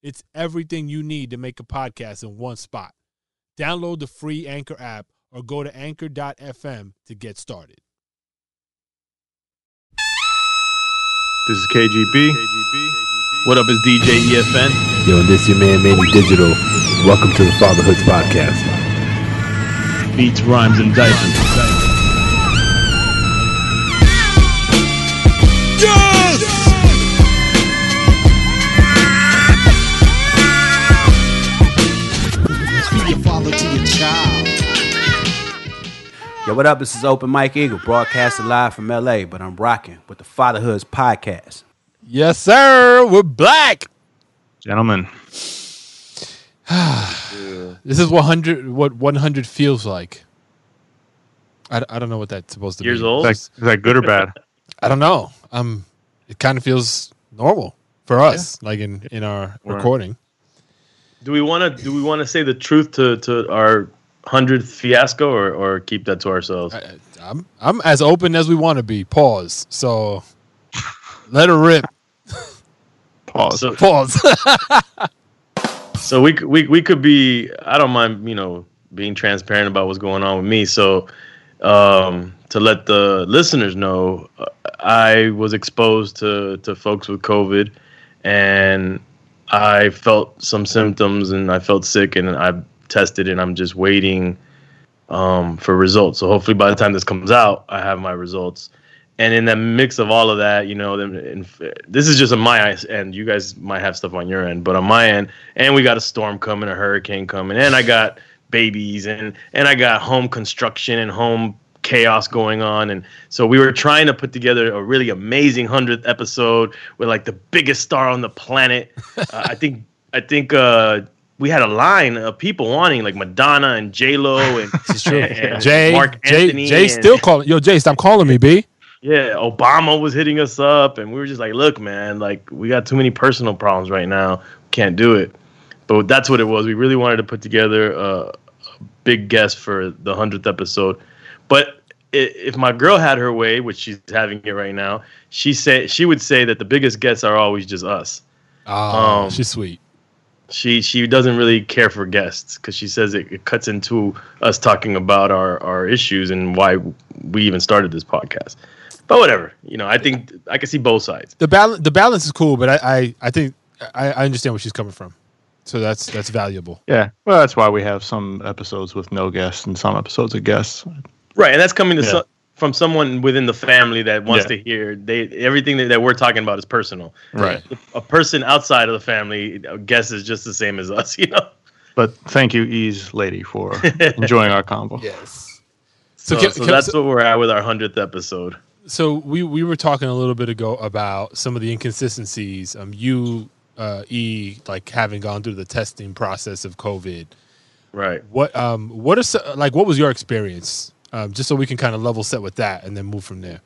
It's everything you need to make a podcast in one spot. Download the free Anchor app or go to anchor.fm to get started. This is KGB. What up is DJ EFN? Yo, this your man Manny Digital. Welcome to the Fatherhoods Podcast. Beats, rhymes, and diapers. Yo, what up? This is Open Mike Eagle, broadcasting live from LA, but I'm rocking with the Fatherhoods Podcast. Yes, sir. We're black. Gentlemen, This is 100 what 100 feels like. I, I don't know what that's supposed to Years be. old? is that, is that good or bad? I don't know. Um it kind of feels normal for us like in in our Right. recording. Do we want to do we want to say the truth to to our hundredth fiasco or or keep that to ourselves? I, I'm I'm as open as we want to be. Pause. So let her rip. Pause. So Pause. so we we we could be. I don't mind you know being transparent about what's going on with me. So um, to let the listeners know, uh, I was exposed to to folks with COVID, and I felt some symptoms and I felt sick and I tested and I'm just waiting um, for results. So hopefully by the time this comes out, I have my results. And in the mix of all of that, you know, then in, this is just on my end. You guys might have stuff on your end, but on my end, and we got a storm coming, a hurricane coming, and I got babies, and and I got home construction and home chaos going on, and so we were trying to put together a really amazing hundredth episode with like the biggest star on the planet. uh, I think I think uh, we had a line of people wanting like Madonna and J Lo and, and Jay, Mark Jay, Anthony Jay and- still calling. Yo, Jay, stop calling me, B. yeah, Obama was hitting us up, and we were just like, "Look, man, like we got too many personal problems right now. Can't do it." But that's what it was. We really wanted to put together a, a big guest for the hundredth episode. But if my girl had her way, which she's having it right now, she said she would say that the biggest guests are always just us. Oh, Um, she's sweet. She she doesn't really care for guests because she says it, it cuts into us talking about our our issues and why we even started this podcast. But whatever, you know, I think I can see both sides. The balance, the balance is cool, but I, I, I think I, I understand where she's coming from. So that's that's valuable. yeah. Well, that's why we have some episodes with no guests and some episodes with guests. Right, and that's coming to Yeah. so, from someone within the family that wants Yeah. to hear they everything that, that we're talking about is personal. Right. A person outside of the family I guess is just the same as us, you know. But thank you, Ease Lady, for enjoying our convo. Yes. So, So, can- so can- that's what we're at with our hundredth episode. so we we were talking a little bit ago about some of the inconsistencies. Um, you uh, E like having gone through the testing process of COVID. Right. What um what are so, like what was your experience? Um, just so we can kind of level set with that and then move from there.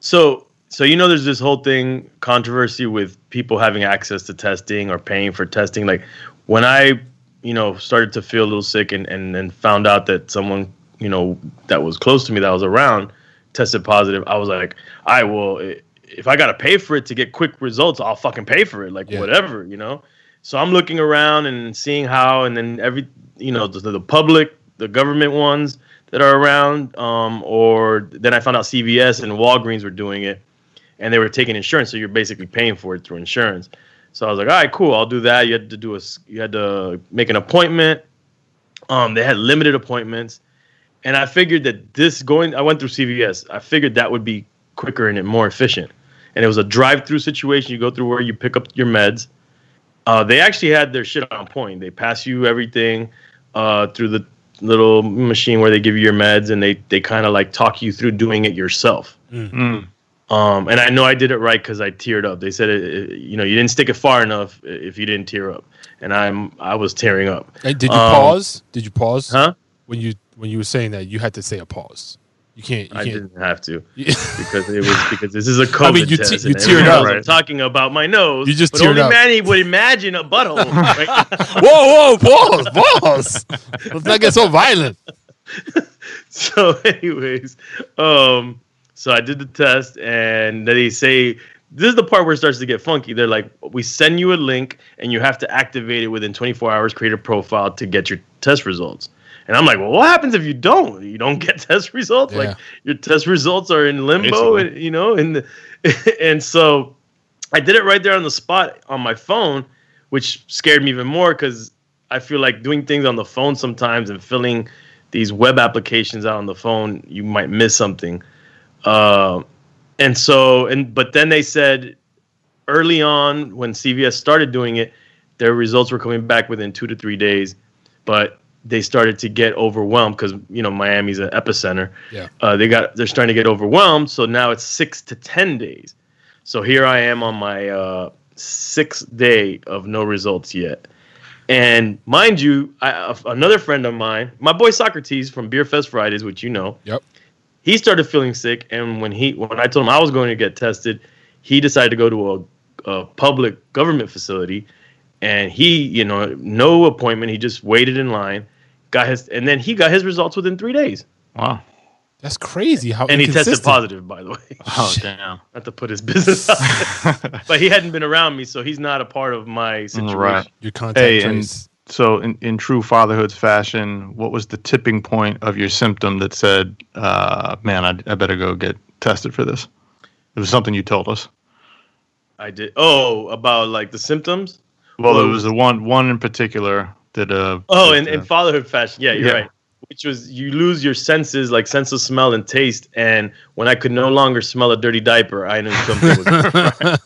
So so you know there's this whole thing controversy with people having access to testing or paying for testing. Like when I, you know, started to feel a little sick and and, then found out that someone, you know, that was close to me that was around tested positive, I was like, I will if I gotta pay for it to get quick results, I'll fucking pay for it. Like Yeah. whatever, you know? So I'm looking around and seeing how and then every you know, the, the public, the government ones that are around, um, or then I found out CVS and Walgreens were doing it, and they were taking insurance, so you're basically paying for it through insurance. So I was like, all right, cool, I'll do that. You had to do a, you had to make an appointment. Um, they had limited appointments, and I figured that this going, I went through CVS. I figured that would be quicker and more efficient. And it was a drive-through situation. You go through where you pick up your meds. Uh, they actually had their shit on point. They pass you everything uh, through the little machine where they give you your meds, and they they kind of like talk you through doing it yourself. Mm. Um, and I know I did it right because I teared up. They said, it, it- you know, you didn't stick it far enough if you didn't tear up, and I'm I was tearing up. Hey, did you Um, pause? Did you pause? Huh? When you when you were saying that, you had to say a pause. You can't. You I can't. didn't have to because it was because this is a COVID mean, you te- test. you teared up. knows I'm Right. talking about my nose. You just but teared only up. Manny would imagine a butthole. right? whoa, whoa, pause, pause. Let's not get so violent. so anyways um so i did the test and they say this is the part where it starts to get funky they're like we send you a link and you have to activate it within 24 hours create a profile to get your test results and i'm like well what happens if you don't you don't get test results Yeah. like your test results are in limbo Basically. and, you know and and so i did it right there on the spot on my phone which scared me even more because i feel like doing things on the phone sometimes and filling these web applications out on the phone, you might miss something. Uh, and so, and but then they said early on when CVS started doing it, their results were coming back within two to three days, but they started to get overwhelmed because you know Miami's an epicenter. Yeah. Uh, they got they're starting to get overwhelmed, so now it's six to ten days. So here I am on my uh, sixth day of no results yet. And mind you, I, another friend of mine, my boy Socrates from Beer Fest Fridays, which you know, Yep. he started feeling sick. And when he, when I told him I was going to get tested, he decided to go to a, a public government facility, and he, you know, no appointment. He just waited in line, got his, and then he got his results within three days. Wow. That's crazy. How And he tested positive, by the way. Oh damn. Not to put his business out but he hadn't been around me, so he's not a part of my situation. Right. Your contact Hey, trace. and so in, in true fatherhood fashion, what was the tipping point of your symptom that said, uh, "Man, I, I better go get tested for this"? It was something you told us. I did. Oh, about like the symptoms. Well, Well, there was the one one in particular that. Uh, Oh, that, in, in uh, fatherhood fashion. Yeah, you're Yeah. right. Which was you lose your senses, like sense of smell and taste. And when I could no longer smell a dirty diaper, I knew something was.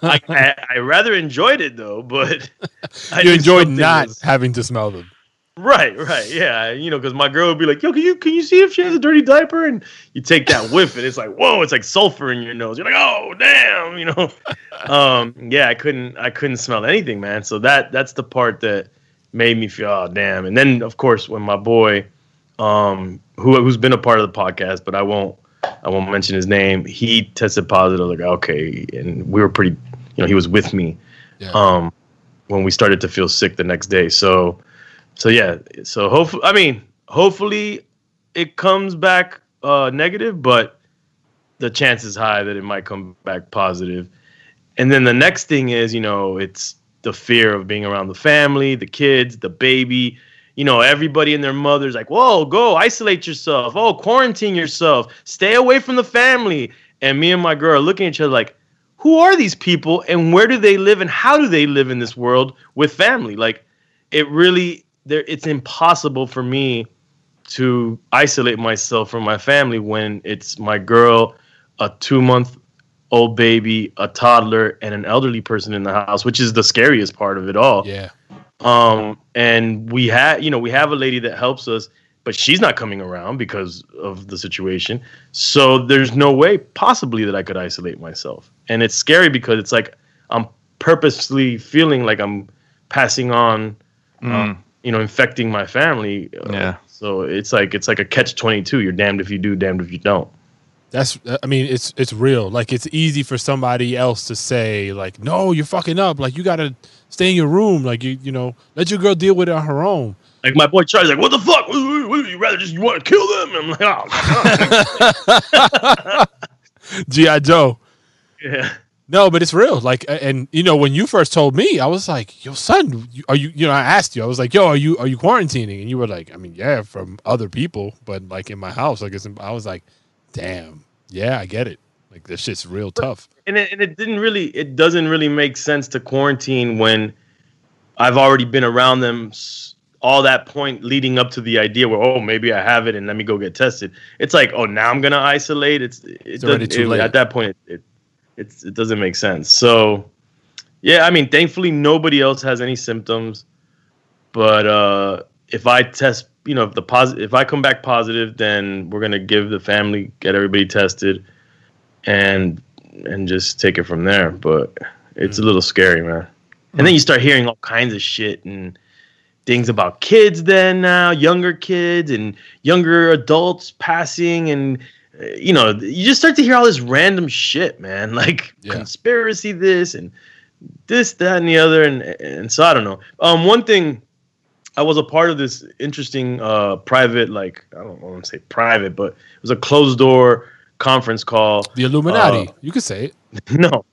I, I, I rather enjoyed it though, but I you enjoyed not was- having to smell them. Right, right, yeah. You know, because my girl would be like, "Yo, can you can you see if she has a dirty diaper?" And you take that whiff, and it's like, "Whoa!" It's like sulfur in your nose. You're like, "Oh, damn!" You know. um, yeah, I couldn't I couldn't smell anything, man. So that that's the part that made me feel, "Oh, damn!" And then, of course, when my boy, um, who who's been a part of the podcast, but I won't I won't mention his name. He tested positive. Like, okay, and we were pretty, you know, he was with me Yeah. um, when we started to feel sick the next day. So, so yeah. So hopefully, I mean, hopefully it comes back uh, negative, but the chance is high that it might come back positive. And then the next thing is, you know, it's the fear of being around the family, the kids, the baby. You know, everybody and their mother's like, "Whoa, go isolate yourself. Oh, quarantine yourself. Stay away from the family." And me and my girl are looking at each other like, who are these people and where do they live and how do they live in this world with family like it really there it's impossible for me to isolate myself from my family when it's my girl a 2 month old baby a toddler and an elderly person in the house which is the scariest part of it all. Yeah. um and we had you know we have a lady that helps us but she's not coming around because of the situation. So there's no way possibly that i could isolate myself. And it's scary because it's like i'm purposely feeling like i'm passing on mm, you know infecting my family. Uh, Yeah. so it's like it's like a catch 22 you're damned if you do damned if you don't That's uh, I mean it's it's real. Like it's easy for somebody else to say like no, you're fucking up. Like you got to stay in your room. Like you you know, let your girl deal with it on her own. like my boy Charlie's like, "What the fuck? What- what- You rather just you want to kill them?" And I'm like, "Oh, GI Joe. yeah." No, but it's real. Like, and you know, when you first told me, I was like, "Yo, son, are you?" You know, I asked you. I was like, "Yo, are you are you quarantining?" And you were like, "I mean, yeah, from other people, but like in my house, like it's." I was like, "Damn, yeah, I get it. Like this shit's real tough." and it, and it didn't really it doesn't really make sense to quarantine when I've already been around them all that point leading up to the idea where oh maybe I have it and let me go get tested. It's like oh now I'm gonna isolate. It's it already doesn't- too it- late. at that point it, it it's it doesn't make sense. So yeah, I mean thankfully nobody else has any symptoms, but uh, if I test you know if the positive if I come back positive then we're gonna give the family get everybody tested and and just take it from there. But it's a little scary, man. And then you start hearing all kinds of shit and things about kids then now, younger kids and younger adults passing and uh, you know, you just start to hear all this random shit, man. Like Yeah. conspiracy this and this, that, and the other, and and so I don't know. Um, one thing I was a part of this interesting uh private, like I don't want to say private, but it was a closed door conference call. The Illuminati. Uh, you could say it. no,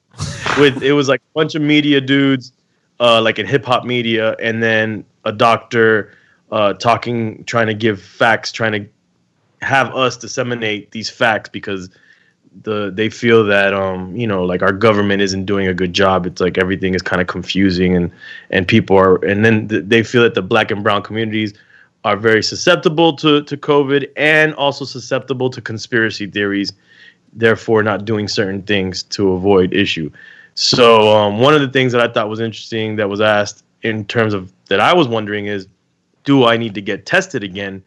with it was like a bunch of media dudes, uh, like in hip hop media, and then a doctor uh, talking, trying to give facts, trying to have us disseminate these facts because the they feel that um you know like our government isn't doing a good job. It's like everything is kind of confusing and and people are and then th- they feel that the black and brown communities are very susceptible to to COVID and also susceptible to conspiracy theories therefore not doing certain things to avoid issue. So um, one of the things that I thought was interesting that was asked in terms of that I was wondering is, do I need to get tested again?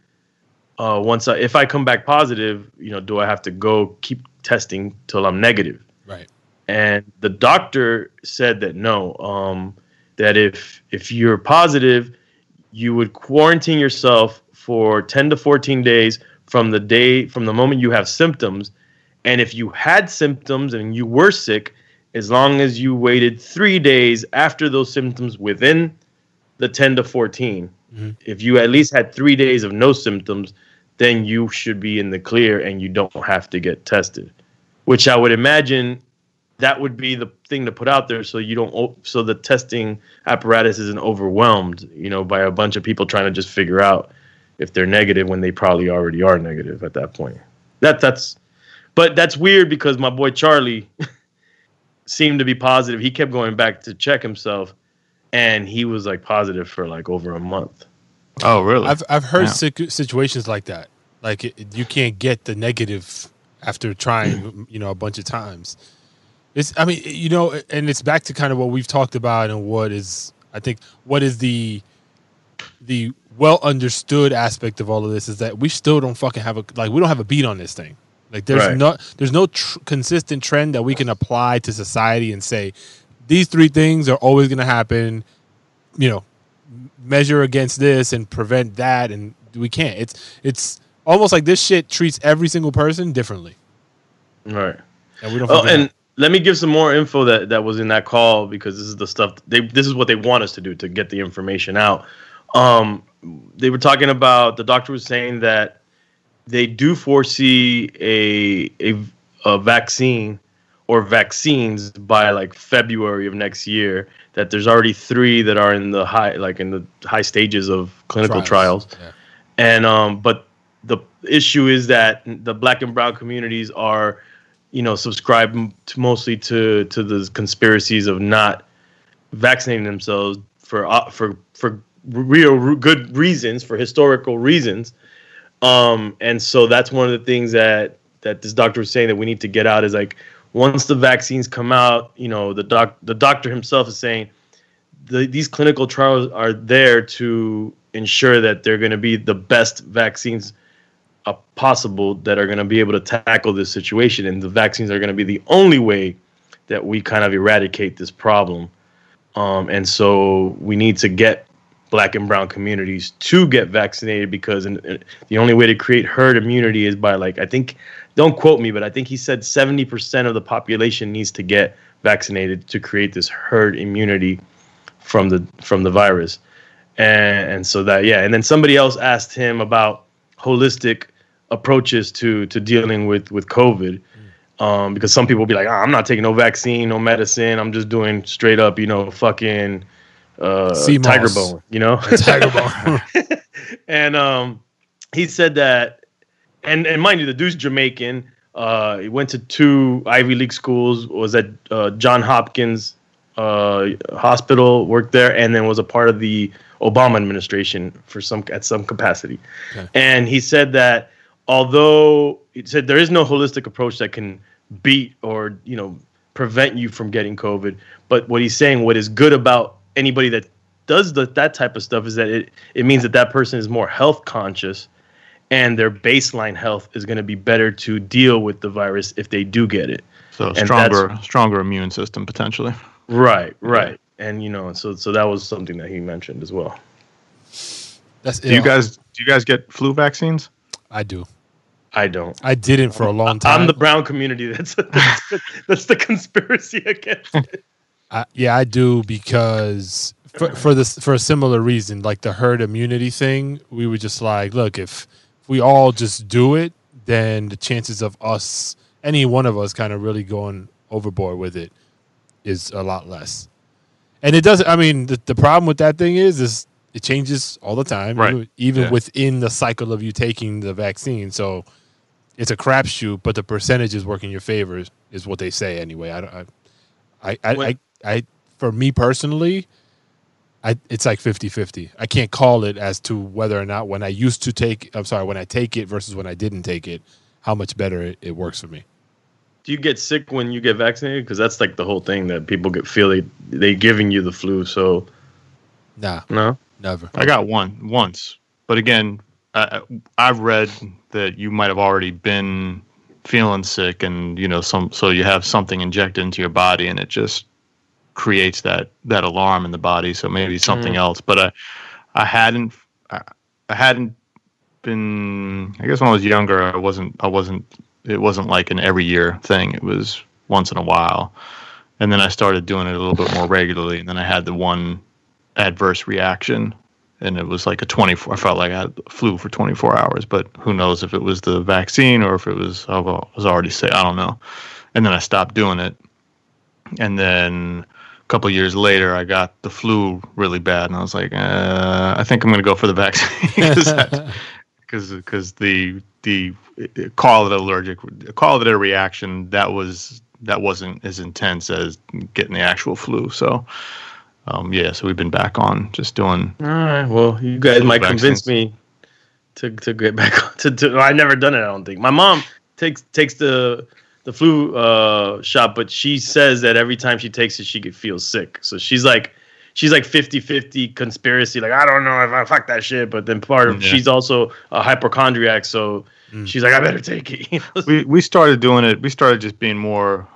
Uh, once I, if I come back positive, you know, do I have to go keep testing till I'm negative? Right. and the doctor said that no um, that if if you're positive you would quarantine yourself for 10 to 14 days from the day from the moment you have symptoms and if you had symptoms and you were sick as long as you waited three days after those symptoms within the 10 to 14 Mhm. if you at least had three days of no symptoms then you should be in the clear and you don't have to get tested which i would imagine that would be the thing to put out there so you don't so the testing apparatus isn't overwhelmed you know by a bunch of people trying to just figure out if they're negative when they probably already are negative at that point that that's but that's weird because my boy charlie seemed to be positive he kept going back to check himself and he was like positive for like over a month Oh, really? I've I've heard Yeah. situ- situations like that. Like it, you can't get the negative after trying, you know, a bunch of times. It's I mean, you know, and it's back to kind of what we've talked about and what is I think what is the the well understood aspect of all of this is that we still don't fucking have a like we don't have a beat on this thing. Like there's Right. no there's no tr- consistent trend that we can apply to society and say these three things are always going to happen. You know, measure against this and prevent that and we can't it's it's almost like this shit treats every single person differently right and we don't Oh, and let me give some more info that that was in that call because this is the stuff they this is what they want us to do to get the information out. Um, they were talking about the doctor was saying that they do foresee a a, a vaccine or vaccines by like February of next year. That there's already three that are in the high like in the high stages of clinical trials Yeah. and um but the issue is that the black and brown communities are you know subscribing to mostly to to the conspiracies of not vaccinating themselves for uh, for for real good reasons for historical reasons. Um and so that's one of the things that that this doctor was saying that we need to get out is like once the vaccines come out you know the doc the doctor himself is saying the, these clinical trials are there to ensure that they're going to be the best vaccines uh, possible that are going to be able to tackle this situation and the vaccines are going to be the only way that we kind of eradicate this problem. Um, and so we need to get black and brown communities to get vaccinated because in, in- the only way to create herd immunity is by like i think don't quote me but i think he said 70% of the population needs to get vaccinated to create this herd immunity from the from the virus. And, and so that yeah and then somebody else asked him about holistic approaches to to dealing with with covid um, because some people will be like, "Ah, I'm not taking no vaccine, no medicine. I'm just doing straight up, you know, fucking uh, tiger bone, you know. Tiger bone. and um, he said that, and and mind you, the dude's Jamaican. Uh, he went to two Ivy League schools. Was at uh, John Hopkins uh, Hospital, worked there, and then was a part of the Obama administration for some at some capacity. Okay. And he said that although he said there is no holistic approach that can beat or you know prevent you from getting COVID, but what he's saying, what is good about anybody that does the, that type of stuff is that it, it means that that person is more health conscious and their baseline health is going to be better to deal with the virus if they do get it. So stronger, stronger immune system potentially. Right, right. And you know, so so that was something that he mentioned as well. That's Do you guys do you guys get flu vaccines? I do. I don't. I didn't for a long time. I'm the brown community. That's that's, the, that's the conspiracy against it. I, yeah, I do because for, for this for a similar reason, like the herd immunity thing. We were just like, look, if, if we all just do it, then the chances of us, any one of us, kind of really going overboard with it, is a lot less. And it doesn't. I mean, the, the problem with that thing is, is it changes all the time, Right. even, even Yeah. within the cycle of you taking the vaccine. So it's a crapshoot, but the percentages work in your favor is what they say anyway. I don't. I, I, I, I, I, for me personally, I it's like 50-50. I can't call it as to whether or not when I used to take. I'm sorry, when I take it versus when I didn't take it, how much better it, it works for me. Do you get sick when you get vaccinated? Because that's like the whole thing that people get feel they they giving you the flu. So Nah, no, never. I got one once, but again, I, I've read that you might have already been feeling sick, and you know, some so you have something injected into your body, and it just creates that that alarm in the body. So maybe something mm-hmm. else. But I, I hadn't, I, I hadn't been. I guess when I was younger, I wasn't. I wasn't. It wasn't like an every year thing. It was once in a while, and then I started doing it a little bit more regularly. And then I had the one adverse reaction and it was like a 24 i felt like i had flu for 24 hours but who knows if it was the vaccine or if it was i was already sick i don't know and then i stopped doing it and then a couple years later i got the flu really bad and i was like uh, i think i'm going to go for the vaccine because because the the call it allergic call it a reaction that was that wasn't as intense as getting the actual flu so um, yeah, so we've been back on just doing. all right. Well, you guys might vaccines. convince me to to get back on to. to I never done it. I don't think my mom takes takes the the flu uh, shot, but she says that every time she takes it, she get feel sick. So she's like. She's like 50-50 conspiracy. Like I don't know if I fuck that shit, but then part of Yeah. she's also a hypochondriac, so Mm. she's like I better take it. We we started doing it. We started just being more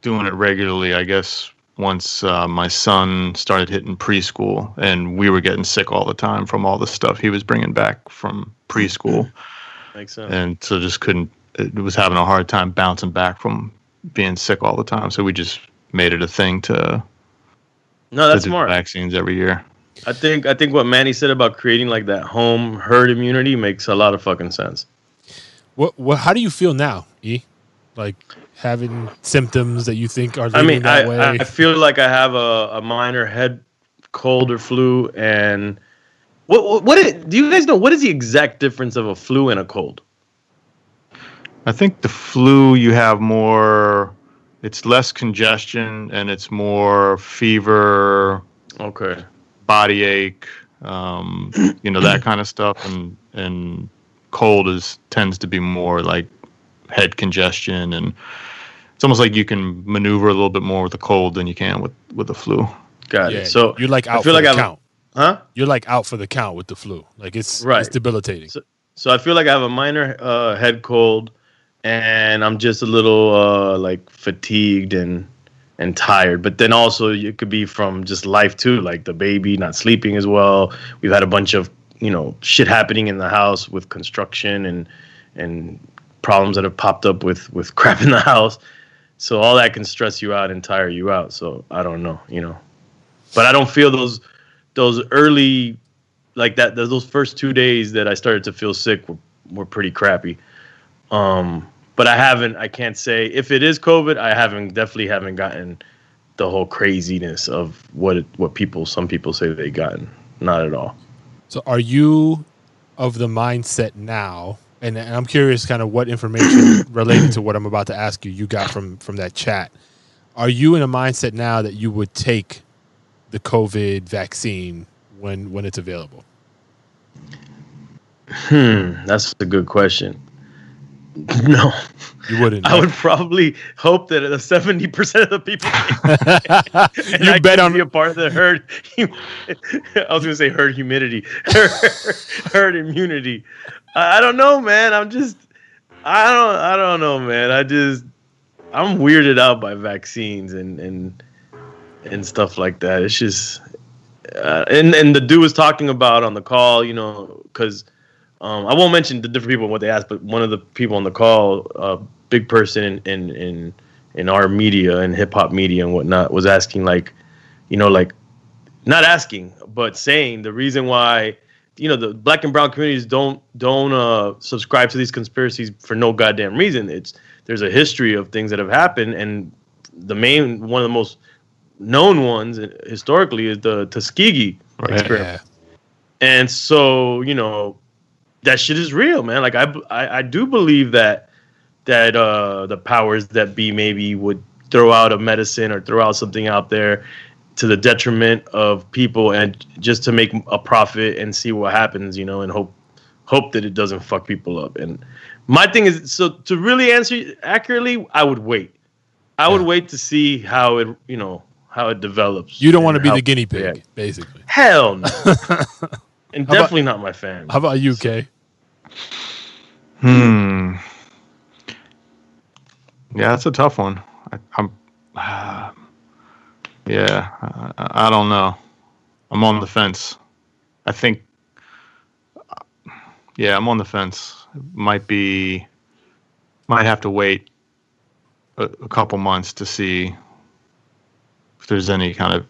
doing it regularly. I guess once uh, my son started hitting preschool, and we were getting sick all the time from all the stuff he was bringing back from preschool, Makes sense. and so just couldn't. It was having a hard time bouncing back from being sick all the time. So we just made it a thing to, No, that's do smart. vaccines every year. I think I think what Manny said about creating like that home herd immunity makes a lot of fucking sense. What what? How do you feel now, E? Like having symptoms that you think are I leading mean, that I, way? I I feel like I have a, a minor head cold or flu, and what what, what is, do you guys know? What is the exact difference of a flu and a cold? I think the flu you have more. It's less congestion and it's more fever, Okay, body ache, um, you know that kind of stuff, and and cold is tends to be more like head congestion, and it's almost like you can maneuver a little bit more with a cold than you can with with the flu. got yeah, it. So you're like out I feel for like the I've- count. huh? You're like out for the count with the flu. Like it's Right. it's debilitating. So- So I feel like I have a minor uh, head cold, and I'm just a little uh, like fatigued and and tired. But then also it could be from just life too, like the baby not sleeping as well. We've had a bunch of you know shit happening in the house with construction and and problems that have popped up with with crap in the house. So all that can stress you out and tire you out. So I don't know, you know. But I don't feel those those early like that those first two days that I started to feel sick were, were pretty crappy. Um, but I haven't. I can't say if it is COVID. I haven't definitely haven't gotten the whole craziness of what it, what people some people say they gotten. Not at all. So are you of the mindset now? And, and I'm curious, kind of what information related to what I'm about to ask you you got from from that chat. Are you in a mindset now that you would take the COVID vaccine when when it's available? Hmm, that's a good question. No, You wouldn't. I would probably hope that a seventy percent of the people. you I bet on be a part of the herd. I was gonna say herd humidity, herd immunity. I I don't know, man. I'm just, I don't, I don't know, man. I just, I'm weirded out by vaccines and and and stuff like that. It's just, uh, and and the dude was talking about on the call, you know, because um, I won't mention the different people and what they asked, but one of the people on the call, a uh, big person in in in in our media and hip hop media and whatnot, was asking like, you know, like not asking, but saying the reason why you know the black and brown communities don't don't uh, subscribe to these conspiracies for no goddamn reason. It's there's a history of things that have happened, and the main one of the most known ones uh, historically is the Tuskegee Right. experiment. And so, you know, that shit is real, man. Like I, I, I do believe that that uh, the powers that be maybe would throw out a medicine or throw out something out there to the detriment of people and just to make a profit and see what happens, you know, and hope hope that it doesn't fuck people up. And my thing is, so to really answer accurately, I would wait. I would Yeah. wait to see how it, you know, how it develops. You don't want to be how the guinea pig, react. basically. Hell no. and How about- definitely not my family. How about you, Kay? Hmm. Yeah, that's a tough one. I, I'm. yeah, I, I don't know. I'm on the fence. I think. Yeah, I'm on the fence. Might be. Might have to wait a, a couple months to see if there's any kind of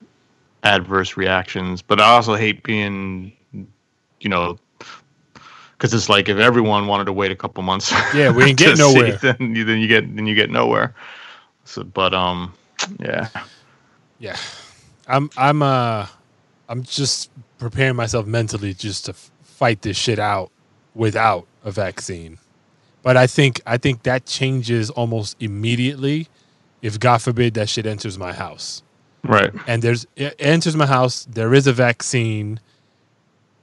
adverse reactions. But I also hate being, you know, because it's like if everyone wanted to wait a couple months, Yeah, we ain't to getting see, nowhere. then you then you get then you get nowhere. So, but um, yeah, Yeah, I'm. I'm. Uh, I'm just preparing myself mentally just to fight this shit out without a vaccine. But I think I think that changes almost immediately if God forbid that shit enters my house. right. and there's it enters my house there is a vaccine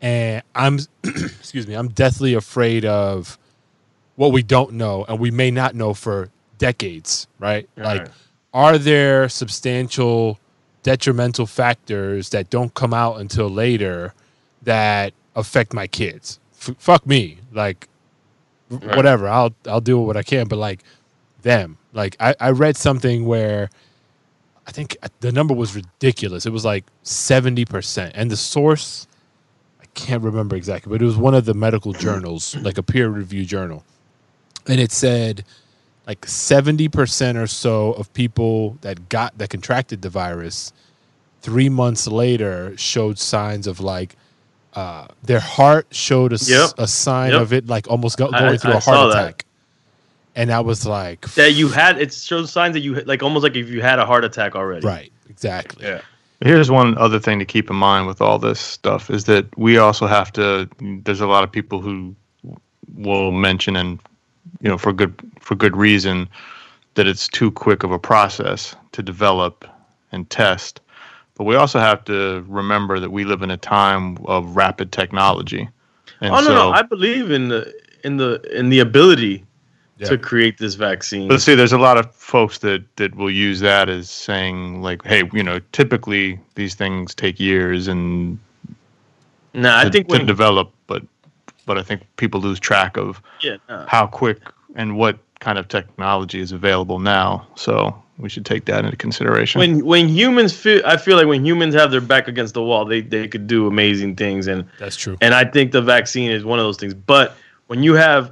and i'm excuse me i'm deathly afraid of what we don't know and we may not know for decades right like are there substantial detrimental factors that don't come out until later that affect my kids F- fuck me like Right. whatever i'll i'll do what i can but like them like i i read something where I think uh, the number was ridiculous. It was like 70%. And the source, can't remember exactly, but it was one of the medical journals, like a peer review journal. And it said like 70% or so of people that got, that contracted the virus three months later showed signs of like, uh, their heart showed a, Yep. a sign Yep. of it, like almost go, I- going through I a heart that. attack. And I was like, that you had it shows signs that you had- like almost like if you had a heart attack already. right, exactly. Yeah. Here's one other thing to keep in mind with all this stuff is that we also have to. There's a lot of people who will mention, and you know, for good for good reason, that it's too quick of a process to develop and test. But we also have to remember that we live in a time of rapid technology. And oh no, so, no, I believe in the in the in the ability Yeah. to create this vaccine. Let's see, there's a lot of folks that that will use that as saying like, hey, you know, typically these things take years and nah, I to, think to when develop, but but I think people lose track of yeah, nah. how quick and what kind of technology is available now. So we should take that into consideration. when when humans feel, I feel like when humans have their back against the wall, they they could do amazing things, and That's true. and I think the vaccine is one of those things. But when you have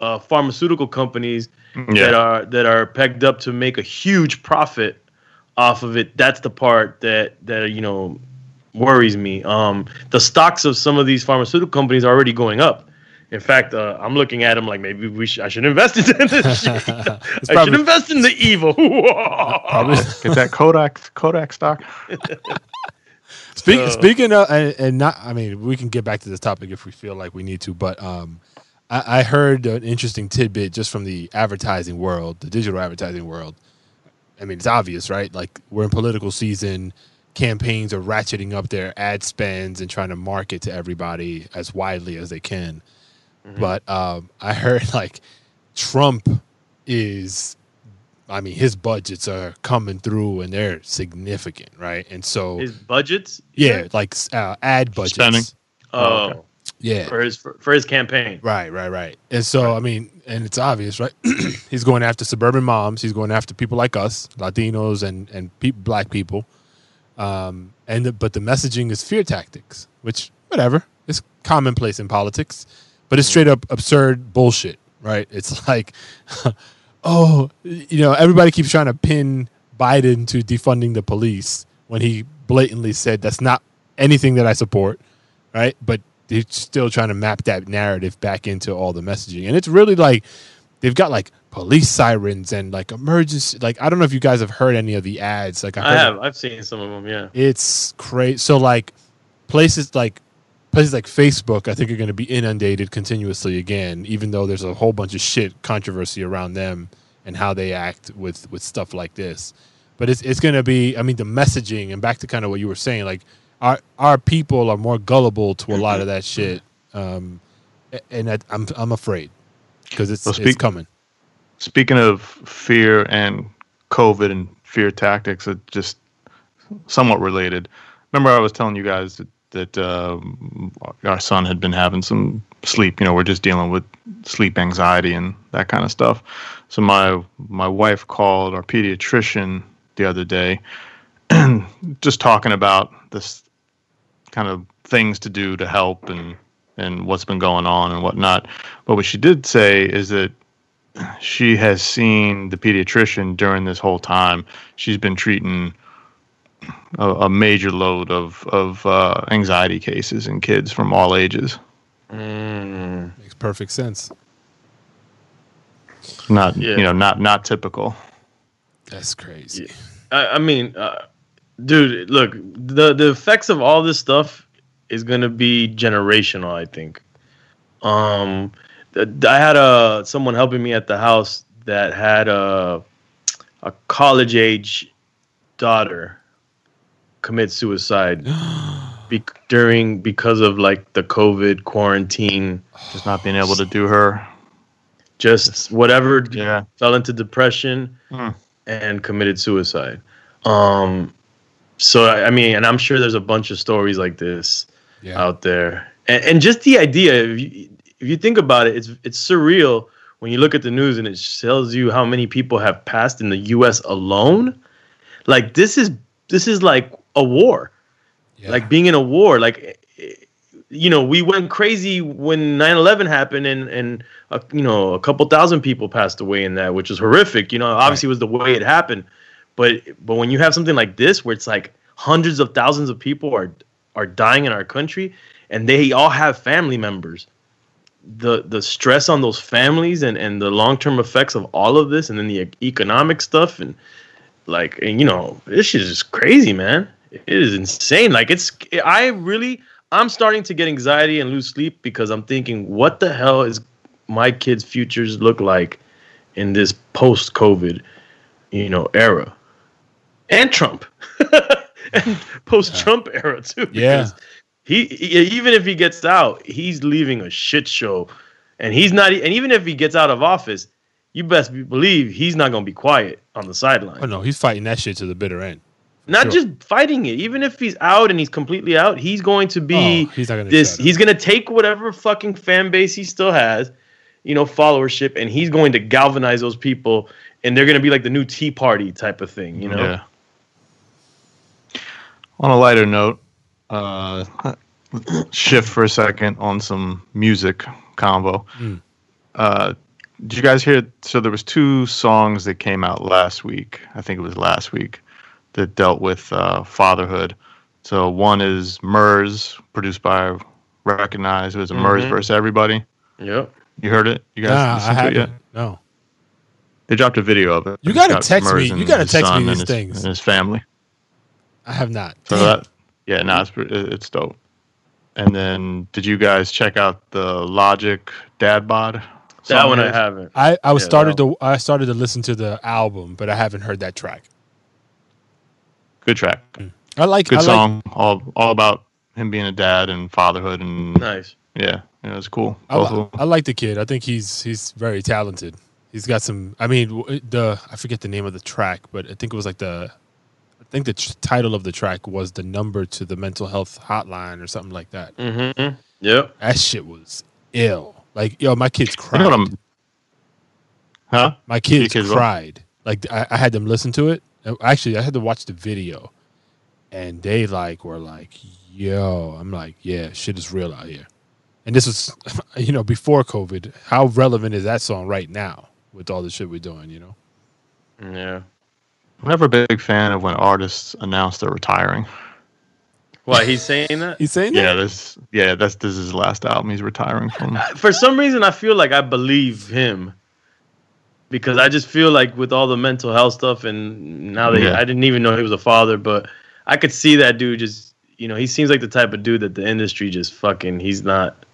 uh, pharmaceutical companies that are that are pegged up to make a huge profit off of it, that's the part that that you know worries me. Um, the stocks of some of these pharmaceutical companies are already going up. In fact, uh, I'm looking at them like maybe we sh- I should invest in this shit. I should invest in the evil. Probably. get that Kodak Kodak stock. Speak, Uh, speaking of, and, and not, I mean, we can get back to this topic if we feel like we need to, but um, I, I heard an interesting tidbit just from the advertising world, the digital advertising world. I mean, it's obvious, right? Like, we're in political season, campaigns are ratcheting up their ad spends and trying to market to everybody as widely as they can. But um, I heard like Trump is, I mean, his budgets are coming through and they're significant, right? And so, His budgets. yeah, like uh, ad budgets. Spending. Oh, okay. Yeah. for his for, for his campaign. Right, right, right. And so, I mean, and it's obvious, right? he's going after suburban moms. He's going after people like us, Latinos and and pe- black people. Um, and the, but the messaging is fear tactics, which whatever, it's commonplace in politics, but it's straight up absurd bullshit, right? It's like, oh, you know, everybody keeps trying to pin Biden to defunding the police when he blatantly said that's not anything that I support, right? But they're still trying to map that narrative back into all the messaging, and it's really like they've got like police sirens and like emergency. Like I don't know if you guys have heard any of the ads. Like I heard have. I've seen some of them. Yeah. it's crazy. So like places like places like Facebook, I think are going to be inundated continuously again, even though there's a whole bunch of shit controversy around them and how they act with with stuff like this. But it's it's going to be. I mean, the messaging and back to kind of what you were saying, like our our people are more gullible to a lot of that shit, um, and I, I'm I'm afraid because it's Well, it's coming. Speaking of fear and COVID and fear tactics, it just somewhat related. Remember, I was telling you guys that, that um, our son had been having some sleep. You know, we're just dealing with sleep anxiety and that kind of stuff. So my my wife called our pediatrician the other day, and just talking about this kind of things to do to help and and what's been going on and whatnot. But what she did say is that she has seen the pediatrician during this whole time. She's been treating a, a major load of of uh, anxiety cases in kids from all ages. Mm. Makes perfect sense. Not Yeah. you know not not typical. That's crazy. I, I mean, uh, dude, look, the the effects of all this stuff is gonna be generational. I think. Um, I had a someone helping me at the house that had a a college age daughter commit suicide be- during because of like the COVID quarantine, Just not being able to do her. just whatever Yeah. fell into depression Hmm. and committed suicide. Um, so I mean, and I'm sure there's a bunch of stories like this Yeah. out there, and, and just the idea, if you, if you think about it, it's it's surreal when you look at the news and it tells you how many people have passed in the U.S. alone. Like this is this is like a war Yeah. like being in a war like eh, you know we went crazy when 9-11 happened and and uh, you know a couple thousand people passed away in that which was horrific you know obviously it was the way it happened but but when you have something like this where it's like hundreds of thousands of people are are dying in our country and they all have family members the the stress on those families and and the long-term effects of all of this and then the economic stuff and like and you know this shit is just crazy man. It is insane. Like it's i really i'm starting to get anxiety and lose sleep because i'm thinking what the hell is my kids futures look like in this post covid you know era and trump and post trump era too Yeah. because he, he even if he gets out he's leaving a shit show and he's not and even if he gets out of office you best believe he's not going to be quiet on the sideline Oh no, he's fighting that shit to the bitter end. not Sure. just fighting it. Even if he's out and he's completely out, he's going to be Oh, he's not gonna this. He's going to take whatever fucking fan base he still has, you know, followership, and he's going to galvanize those people, and they're going to be like the new Tea Party type of thing, you know. Yeah. On a lighter note, uh, shift for a second on some music combo. Mm. Uh, did you guys hear? So there was two songs that came out last week. I think it was last week that dealt with uh, fatherhood. So one is Murs, produced by Recognize. It was a Murs Mhm. versus Everybody. Yep. You heard it? You guys Nah, I to it haven't. yet? No. They dropped a video of it. You gotta text me- you gotta text me these and his- things. And his family. I have not. So Damn. that, yeah, no, it's, it's dope. And then, did you guys check out the Logic Dad Bod? That song one I haven't. I, I was Yeah, started to I started to listen to the album, but I haven't heard that track. Good track, mm. I like good I like, song. all all about him being a dad and fatherhood, and Nice. yeah, yeah, it was cool. I, li- I like the kid. I think he's he's very talented. he's got some. I mean, the I forget the name of the track, but I think it was like the. I think the tr- title of the track was the number to the mental health hotline or something like that. Mm-hmm. Yep. That shit was ill. Like, yo, my kids You cried. know what Huh? my kids kids what? cried. Like, I, I had them listen to it. Uh, Actually, I had to watch the video, and they like were like, "Yo," I'm like, "Yeah, shit is real out here." And this was, you know, before COVID. How relevant is that song right now with all the shit we're doing? You know. Yeah. I'm never a big fan of when artists announce they're retiring. Why he's saying that? He's saying that? Yeah, this yeah, that's this is his last album he's retiring from. For some reason, I feel like I believe him because I just feel like with all the mental health stuff, and now that he- Yeah. I didn't even know he was a father, but I could see that dude just, you know, he seems like the type of dude that the industry just fucking. He's not,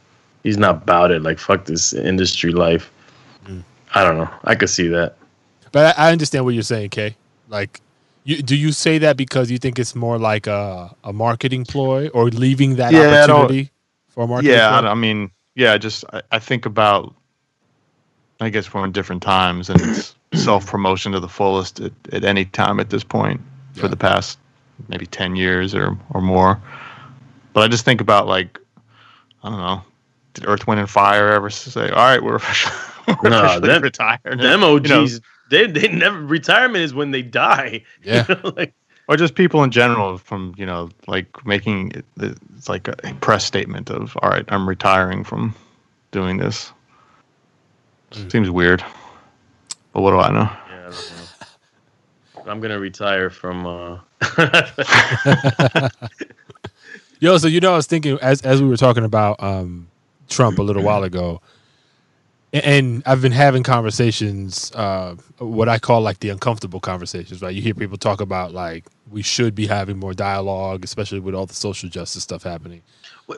he's not about it. Like fuck this industry life. Hmm. I don't know. I could see that. But I I understand what you're saying, Kay. Like, you, do you say that because you think it's more like a, a marketing ploy or leaving that Yeah, opportunity for a marketing yeah, ploy? I, I mean, yeah, I just I, I think about. I guess we're in different times, and it's self promotion to the fullest at, at any time at this point for the past maybe ten years or or more. But I just think about like, I don't know, did Earth, Wind, and Fire ever say, "All right, we're, we're No, officially them- retired"? Them You OGs, know, they they never retirement is when they die. Yeah. You know, like or just people in general from you know like making it, it's like a press statement of all right i'm retiring from doing this seems weird but what do i know Yeah, I don't know. I'm gonna retire from. uh Yo, so you know, I was thinking as as we were talking about um, Trump a little while ago, a- and I've been having conversations, uh, what I call like the uncomfortable conversations. Right, you hear people talk about like we should be having more dialogue, especially with all the social justice stuff happening.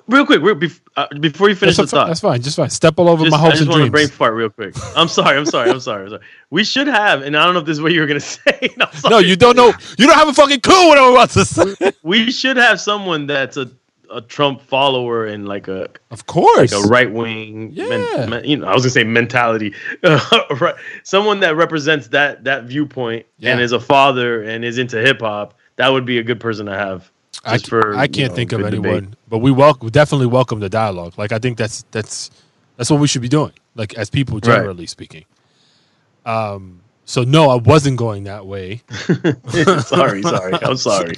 Real quick, real, bef- uh, before you finish That's, the fi- thought, that's fine, just fine. Step all over just, my I hopes just and want to dreams. brain fart real quick. I'm sorry. I'm sorry. I'm sorry. I'm sorry. We should have, and I don't know if this is what you were gonna say. No, you don't know. You don't have a fucking clue what I'm about to say. We should have someone that's a, a Trump follower and like a Of course, like a right wing, Yeah. you know, I was gonna say mentality, right? Someone that represents that that viewpoint and is a father and is into hip hop. That would be a good person to have. I, for, I can't know, think of anyone, debate. but we welcome definitely welcome the dialogue. Like I think that's that's that's what we should be doing. Like as people generally speaking. Um. So no, I wasn't going that way. sorry, sorry. I'm sorry.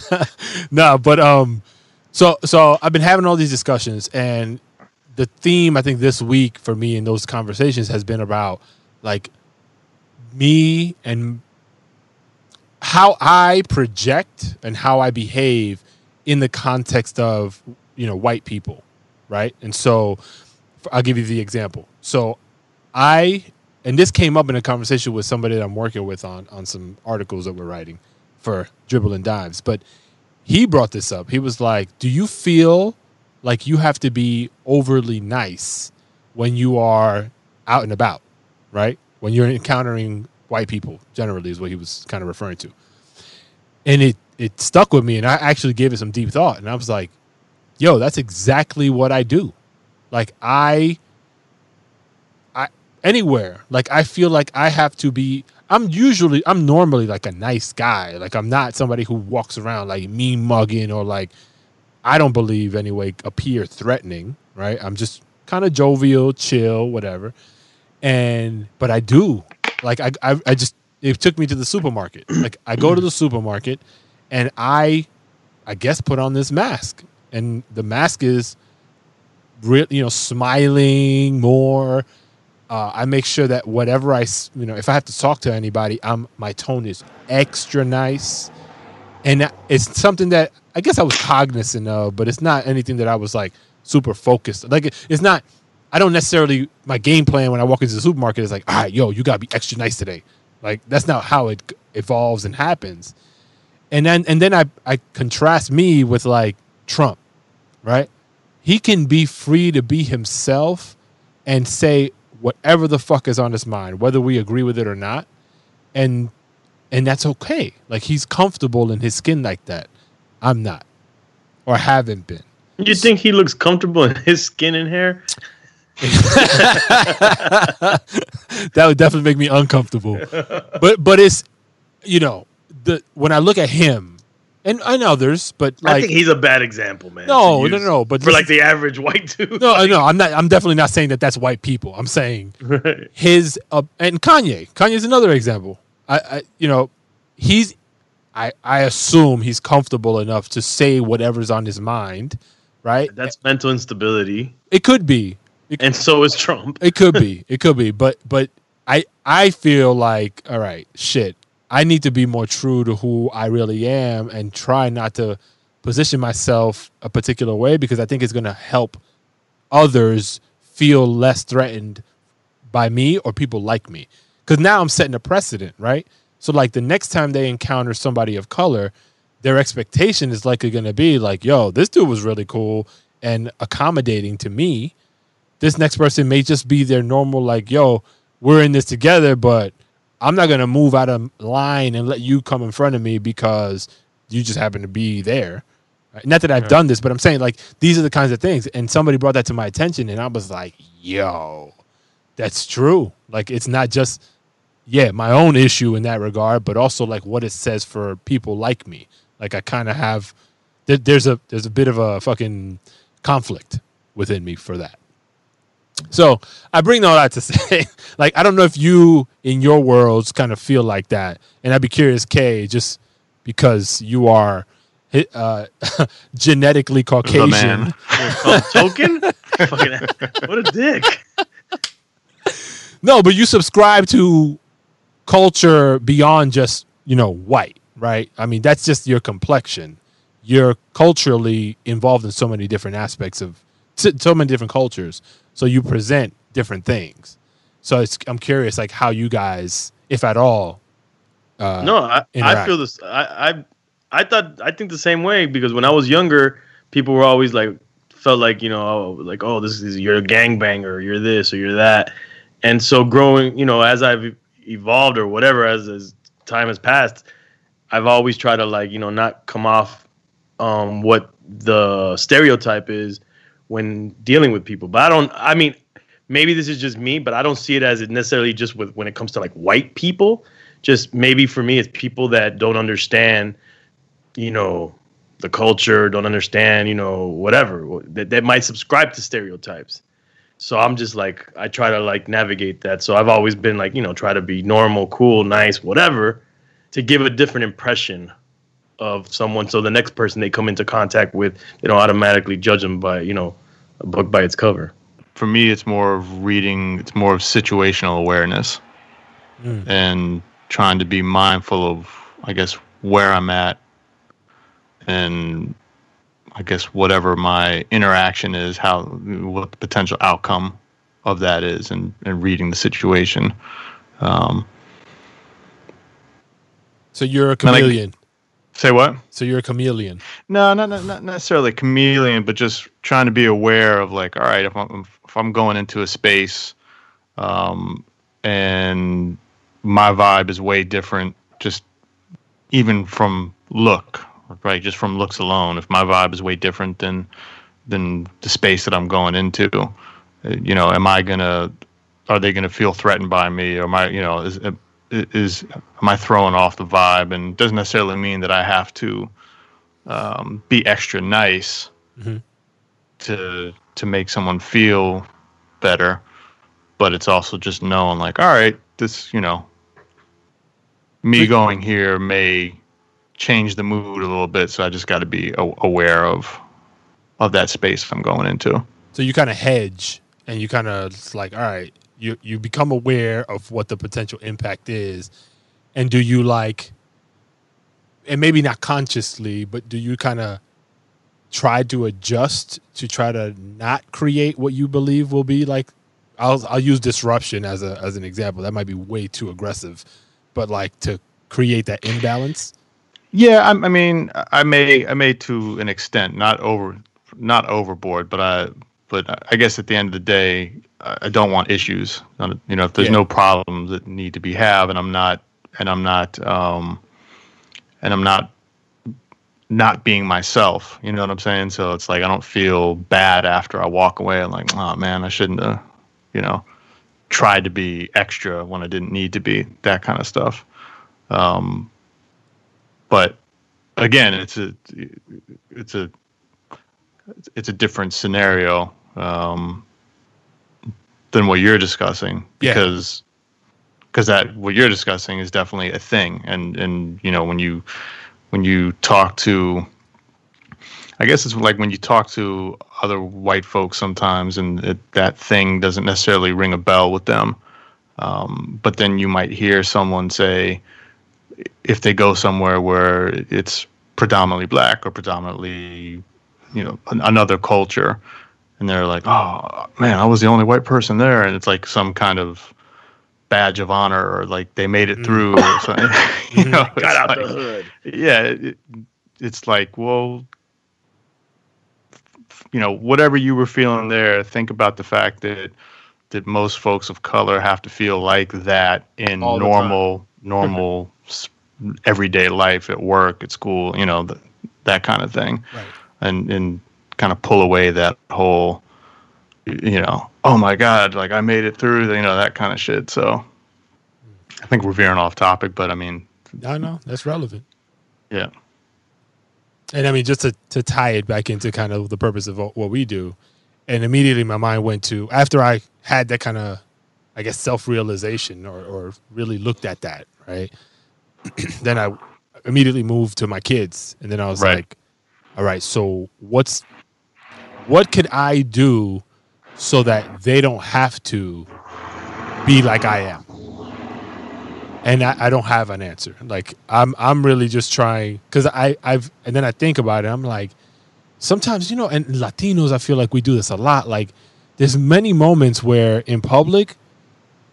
no, but um, so so I've been having all these discussions, and the theme I think this week for me in those conversations has been about like me and how I project and how I behave in the context of you know white people, right? And so I'll give you the example. So I and this came up in a conversation with somebody that I'm working with on on some articles that we're writing for Dribble and Dimes, but he brought this up. He was like, "Do you feel like you have to be overly nice when you are out and about, right? When you're encountering white people, generally is what he was kind of referring to." And it it stuck with me, and I actually gave it some deep thought, and I was like, "Yo, that's exactly what I do. Like I." Anywhere. Like i feel like i have to be i'm usually i'm normally like a nice guy. Like i'm not somebody who walks around like mean mugging or like i don't believe anyway appear threatening right? I'm just kind of jovial chill whatever. And but i do. Like I, I i just it took me to the supermarket. Like i go to the supermarket and i i guess put on this mask. And the mask is real you know smiling more uh, I make sure that whatever I, you know, if I have to talk to anybody, I'm my tone is extra nice, and it's something that I guess I was cognizant of, but it's not anything that I was like super focused. Like it's not. I don't necessarily my game plan when I walk into the supermarket is like, all right, yo, you gotta be extra nice today. Like that's not how it evolves and happens. And then and then I I contrast me with like Trump, right? He can be free to be himself and say whatever the fuck is on his mind, whether we agree with it or not. And and that's okay. Like he's comfortable in his skin like that. I'm not. Or haven't been. You think he looks comfortable in his skin and hair? that would definitely make me uncomfortable. But but it's you know the when I look at him and and others, but I think he's a bad example, man. No, no, no, but for like the average white dude. no no I'm not I'm definitely not saying that that's white people. I'm saying his uh, and Kanye. Kanye's another example. I, I you know he's I I assume he's comfortable enough to say whatever's on his mind, right? That's mental instability, It could be. It, and so is Trump. it could be. It could be. But but I I feel like all right, shit. I need to be more true to who I really am and try not to position myself a particular way because I think it's going to help others feel less threatened by me or people like me. Because now I'm setting a precedent, right? So like the next time they encounter somebody of color, their expectation is likely going to be like, "Yo, this dude was really cool and accommodating to me." This next person may just be their normal, like, "Yo, we're in this together," but I'm not going to move out of line and let you come in front of me because you just happen to be there. Right? Not that I've done this, but I'm saying like these are the kinds of things. And somebody brought that to my attention, and I was like, "Yo, that's true." Like it's not just yeah my own issue in that regard, but also like what it says for people like me. Like I kind of have there, there's a there's a bit of a fucking conflict within me for that. So I bring all that to say, like, I don't know if you in your worlds kind of feel like that, and I'd be curious, Kay, just because you are uh, genetically Caucasian. man. Oh, token? Fucking, what a dick. No, but you subscribe to culture beyond just you know white, right? I mean, that's just your complexion. You're culturally involved in so many different aspects of so so many different cultures, so you present different things. So it's, I'm curious, like how you guys, if at all, uh, No, I, I feel this. I, I I thought I think the same way because when I was younger, people were always like felt like you know oh, like oh this is you're a gangbanger, you're this or you're that, and so growing you know as I've evolved or whatever as as time has passed, I've always tried to like you know not come off um, what the stereotype is when dealing with people. But I don't. I mean, maybe this is just me, but I don't see it as it necessarily just with when it comes to like white people. Just maybe for me, it's people that don't understand, you know, the culture, don't understand, you know, whatever that that might subscribe to stereotypes. So I'm just like I try to like navigate that. So I've always been like you know try to be normal, cool, nice, whatever, to give a different impression of someone. So the next person they come into contact with, they don't automatically judge them by you know a book by its cover. for me it's more of reading it's more of situational awareness Mm. and trying to be mindful of i guess where i'm at and i guess whatever my interaction is how what the potential outcome of that is and, and reading the situation um, so you're a chameleon. Say what so you're a chameleon. No, not, not not necessarily chameleon, but just trying to be aware of like, all right, if I'm if I'm going into a space, um, and my vibe is way different, just even from look, right? Just from looks alone, if my vibe is way different than than the space that I'm going into, you know, am I gonna are they gonna feel threatened by me, or am I, you know, is is am I throwing off the vibe? And doesn't necessarily mean that I have to um, be extra nice Mhm. to to make someone feel better, but it's also just knowing like, all right, this you know, me going here may change the mood a little bit, so I just got to be a- aware of of that space I'm going into. So you kind of hedge and you kind of like, all right, you you become aware of what the potential impact is, and do you like, and maybe not consciously, but do you kind of try to adjust to try to not create what you believe will be like? I'll I'll use disruption as a as an example. That might be way too aggressive, but like to create that imbalance. Yeah, I, I mean, I may, I may to an extent, not over, not overboard, but I, but I guess at the end of the day, I don't want issues. You know, if there's Yeah. no problems that need to be have, and I'm not, and I'm not, um, and I'm not, not being myself. You know what I'm saying? So it's like I don't feel bad after I walk away. I'm like, oh man, I shouldn't have, you know, tried to be extra when I didn't need to be, that kind of stuff. Um, but again, it's a it's a it's a different scenario um, than what you're discussing Yeah. because because that what you're discussing is definitely a thing, and and you know when you when you talk to I guess it's like when you talk to other white folks sometimes, and it, that thing doesn't necessarily ring a bell with them. Um, but then you might hear someone say, if they go somewhere where it's predominantly black or predominantly, you know, an, another culture, and they're like, "Oh man, I was the only white person there," and it's like some kind of badge of honor, or like they made it mm. through, or something. you know, Got out like- the hood. yeah it, it's like well you know whatever you were feeling there think about the fact that that most folks of color have to feel like that in All normal normal everyday life at work at school you know th- that kind of thing Right. and and kind of pull away that whole you know oh my god like i made it through you know that kind of shit so i think we're veering off topic but i mean I know that's relevant. yeah And I mean, just to, to tie it back into kind of the purpose of what we do, and immediately my mind went to after I had that kind of, I guess, self realization or, or really looked at that, right? then I immediately moved to my kids, and then I was Right. like, all right, so what's what could I do so that they don't have to be like I am? and I, I don't have an answer. Like I'm I'm really just trying because I I've and then I think about it. I'm like sometimes you know, and Latinos I feel like we do this a lot. Like there's many moments where in public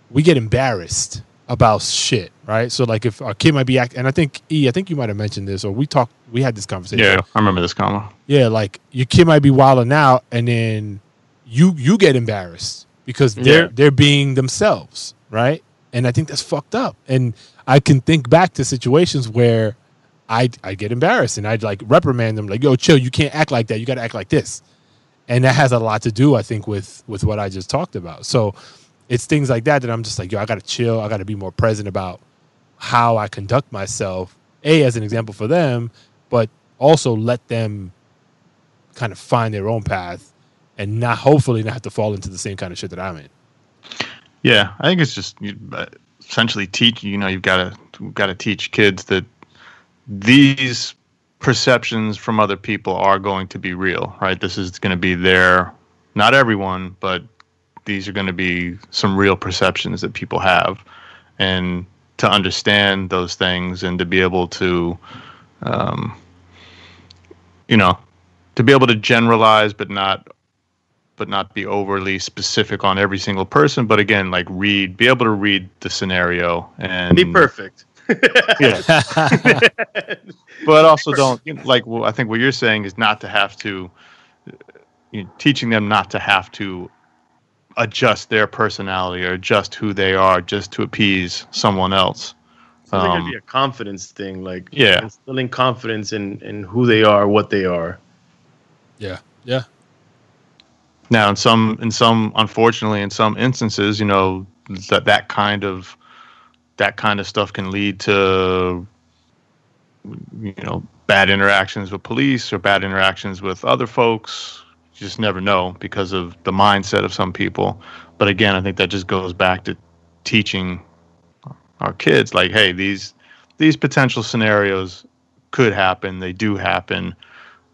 we get embarrassed about shit, right? So like if our kid might be acting, and I think E, I think you might have mentioned this or we talked, we had this conversation. yeah i remember this comma Yeah, like your kid might be wilding out, and then you you get embarrassed because they're Yeah. they're being themselves, right? And I think that's fucked up. And I can think back to situations where I I get embarrassed and I'd like reprimand them, like, "Yo, chill, you can't act like that. You got to act like this." And that has a lot to do, I think, with with what I just talked about. So it's things like that that I'm just like, "Yo, I got to chill. I got to be more present about how I conduct myself." A as an example for them, but also let them kind of find their own path and not hopefully not have to fall into the same kind of shit that I'm in. Yeah, I think it's just you, uh, essentially teach. You know, you've got to got to teach kids that these perceptions from other people are going to be real, right? This is going to be their, not everyone, but these are going to be some real perceptions that people have, and to understand those things and to be able to, um, you know, to be able to generalize but not but not be overly specific on every single person. But again, like read, be able to read the scenario and Be perfect. Yeah. but also don't you know, like. Well, I think what you're saying is not to have to, you know, teaching them not to have to adjust their personality or adjust who they are just to appease someone else. It's like Um, it'd be a confidence thing, like Yeah. instilling confidence in in who they are, what they are. Yeah. Yeah. Now, in some, in some, unfortunately, in some instances, you know, that that kind of that kind of stuff can lead to, you know, bad interactions with police or bad interactions with other folks. You just never know because of the mindset of some people. But again, I think that just goes back to teaching our kids, like, hey, these these potential scenarios could happen. They do happen.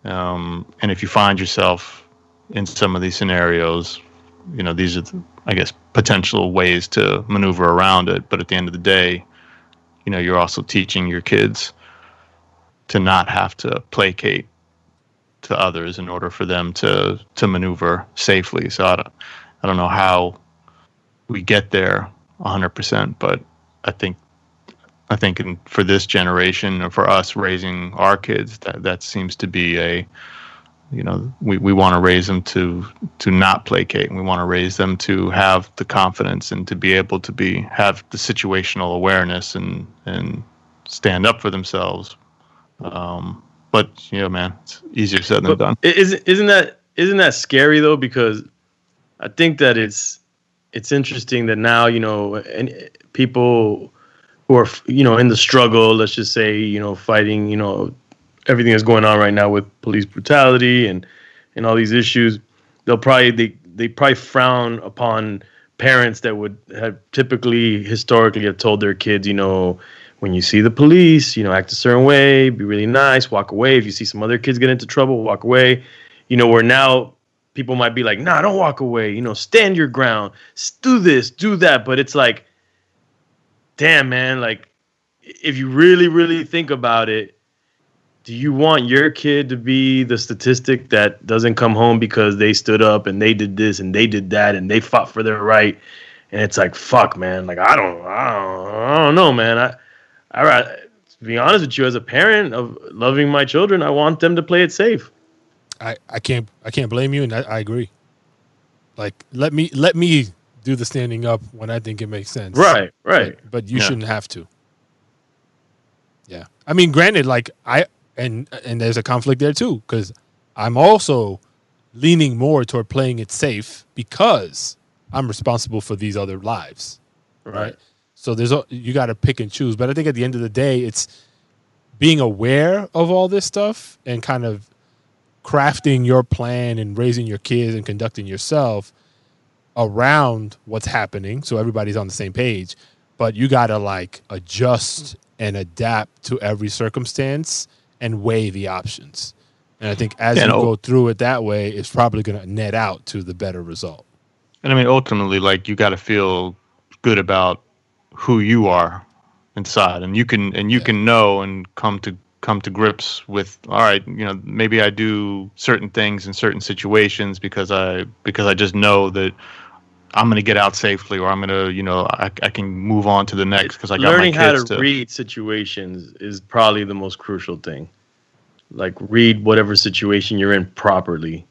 Um, and if you find yourself in some of these scenarios, you know, these are, the, I guess, potential ways to maneuver around it. But at the end of the day, you know, you're also teaching your kids to not have to placate to others in order for them to to maneuver safely. So I don't, I don't know how we get there 100%, but I think I think in, for this generation or for us raising our kids, that that seems to be a you know we, we want to raise them to to not placate and we want to raise them to have the confidence and to be able to be have the situational awareness and and stand up for themselves um but you know man it's easier said than But done isn't isn't that isn't that scary though? Because I think that it's it's interesting that now you know and people who are you know in the struggle let's just say you know fighting you know everything that's going on right now with police brutality and and all these issues they'll probably they they probably frown upon parents that would have typically historically have told their kids you know when you see the police you know act a certain way be really nice walk away. If you see some other kids get into trouble walk away. You know where now people might be like nah don't walk away. You know stand your ground. Do this do that. But it's like damn man like if you really really think about it do you want your kid to be the statistic that doesn't come home because they stood up and they did this and they did that and they fought for their right? And it's like fuck man like i don't i don't, I don't know man. I i ra- to be honest with you as a parent of loving my children i want them to play it safe I, I can't I can't blame you, and I, I agree. Like let me let me do the standing up when I think it makes sense. right right But, but you Yeah. shouldn't have to. Yeah, I mean, granted, like I and and there's a conflict there too because I'm also leaning more toward playing it safe because I'm responsible for these other lives. right So there's a, you got to pick and choose. But I think at the end of the day, it's being aware of all this stuff and kind of crafting your plan and raising your kids and conducting yourself around what's happening so everybody's on the same page. But you got to like adjust and adapt to every circumstance and weigh the options. And I think as Yeah, you and go through it that way, it's probably going to net out to the better result. And I mean, ultimately, like you got to feel good about who you are inside, and you can and you Yeah. can know and come to come to grips with. All right, you know, maybe I do certain things in certain situations because I because I just know that I'm going to get out safely, or I'm going to, you know, I, I can move on to the next because I got learning my how kids to, read situations is probably the most crucial thing like read whatever situation you're in properly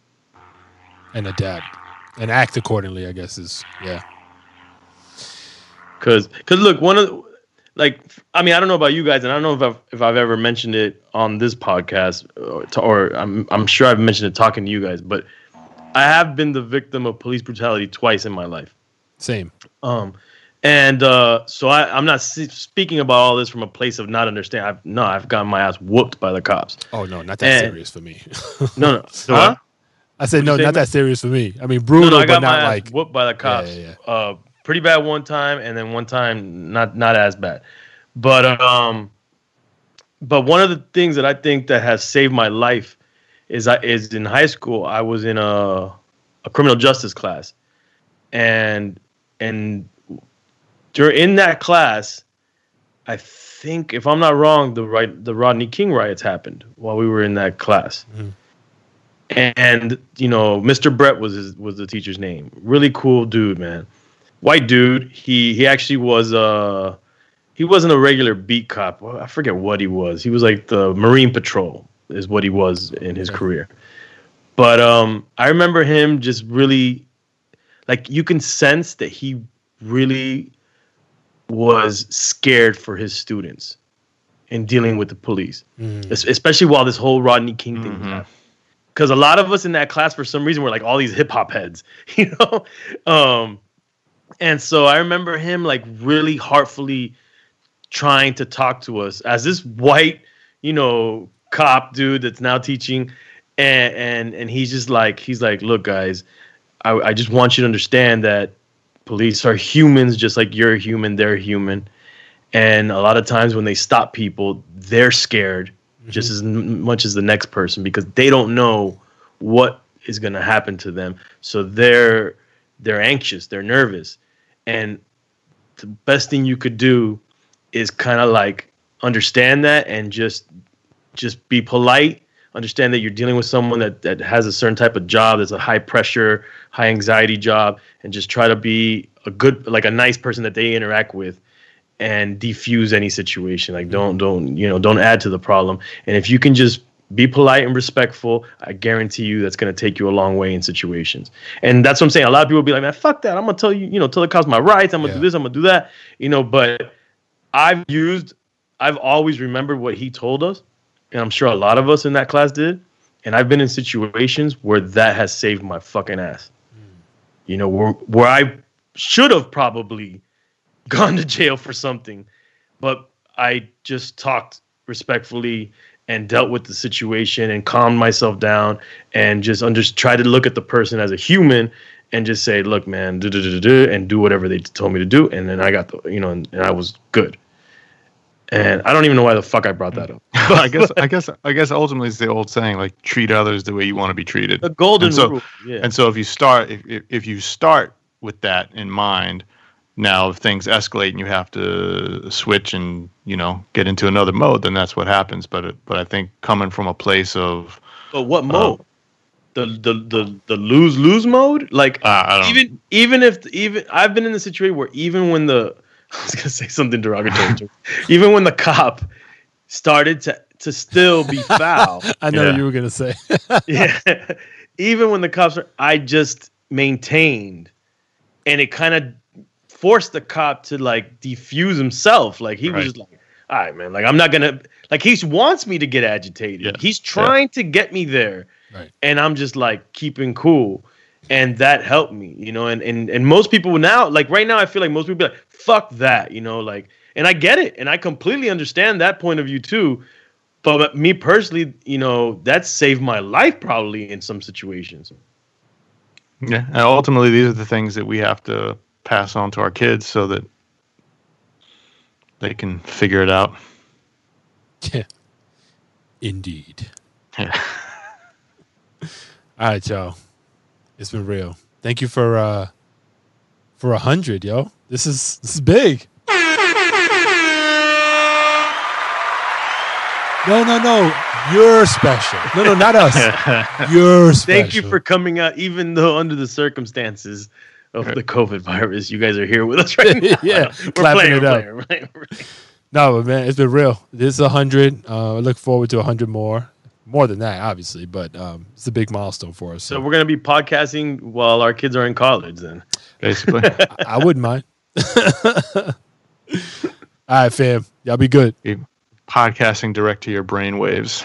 and adapt and act accordingly, I guess is, yeah. Cause, cause look, one of the, like, I mean, I don't know about you guys, and I don't know if I've if I've ever mentioned it on this podcast, or, to, or I'm I'm sure I've mentioned it talking to you guys, but I have been the victim of police brutality twice in my life. Same. Um, and uh, so I I'm not speaking about all this from a place of not understanding. I've no, I've gotten my ass whooped by the cops. Oh, no, not that And- serious for me. No, no, So huh? I said, no, not that serious for me. I mean, brutal, no, I but got my not ass like, whooped by the cops. yeah, Uh, pretty bad one time, and then one time not not as bad. But um, but one of the things that I think that has saved my life is I is in high school. I was in a a criminal justice class, and and during in that class, I think if I'm not wrong, the right the Rodney King riots happened while we were in that class and you know mr brett was his, was the teacher's name really cool dude man white dude he he actually was uh he wasn't a regular beat cop. I forget what he was. He was like the marine patrol is what he was in his career. But um i remember him just really like you can sense that he really was scared for his students in dealing with the police Es- especially while this whole rodney king thing was happening. Because a lot of us in that class for some reason were like all these hip hop heads, you know. Um, and so I remember him like really heartfully trying to talk to us as this white, you know, cop dude that's now teaching, and and and he's just like he's like, look, guys, I, I just want you to understand that police are humans, just like you're human, they're human, and a lot of times when they stop people, they're scared mm-hmm. just as much as the next person because they don't know what is going to happen to them. So they're they're anxious they're nervous and the best thing you could do is kind of like understand that and just just be polite. Understand that you're dealing with someone that, that has a certain type of job that's a high pressure high anxiety job and just try to be a good like a nice person that they interact with and defuse any situation. Like don't mm-hmm. don't you know don't add to the problem. And if you can just be polite and respectful. I guarantee you that's going to take you a long way in situations. And that's what i'm saying. A lot of people be like man fuck that. I'm going to tell you you know tell the cops my rights. I'm going to Yeah. do this i'm going to do that. You know but i've used i've always remembered what he told us and i'm sure a lot of us in that class did. And i've been in situations where that has saved my fucking ass. Hmm. You know where, where i should have probably gone to jail for something, but I just talked respectfully and dealt with the situation and calmed myself down and just under try to look at the person as a human and just say, look, man, do, do, do, do, and do whatever they told me to do. And then I got the, you know, and, and I was good. And I don't even know why the fuck I brought that up. I guess I guess I guess ultimately it's the old saying like treat others the way you want to be treated. The golden And so- rule. Yeah. And so if you start if, if you start with that in mind, now if things escalate and you have to switch and you know get into another mode, then that's what happens. But it, but I think coming from a place of but what mode? the the the the lose lose mode? Like uh, I don't even even if even I've been in the situation where even when the I was gonna say something derogatory, even when the cop started to to still be foul, I know Yeah. you were gonna say. yeah, even when the cops are, I just maintained, and it kind of forced the cop to like defuse himself. Like he was Right. just like, all right, man, like I'm not gonna like he wants me to get agitated. Yeah. He's trying to get me there, Right. and I'm just like keeping cool. And that helped me, you know, and, and and most people now, like right now, I feel like most people be like, fuck that, you know, like, and I get it, and I completely understand that point of view too. But me personally, you know, that saved my life probably in some situations. Yeah, and ultimately these are the things that we have to pass on to our kids so that they can figure it out. yeah. Indeed. Yeah. All right, y'all. It's been real. Thank you for uh for a hundred, yo. This is this is big. No, no, no. You're special. No, no, not us. You're special. Thank you for coming out, even though under the circumstances of the COVID virus, you guys are here with us right now. Yeah, we're clapping playing, it we're up. playing, we're playing, we're playing. No, but man, it's been real. This is a hundred. Uh, I look forward to a hundred more. More than that, obviously, but um, it's a big milestone for us. So So, we're gonna be podcasting while our kids are in college. Then Basically. I, I wouldn't mind. All right, fam. Y'all be good. Podcasting direct to your brain waves.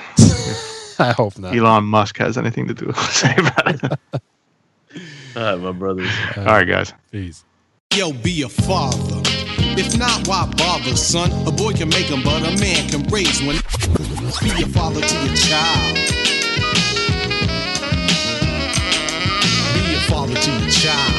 I hope not. Elon Musk has anything to do say about it. All right, my brothers. All right, guys. Peace. Yo, be a father. If not, why bother, son? A boy can make them, but a man can raise one. Be a father to your child. Be a father to your child.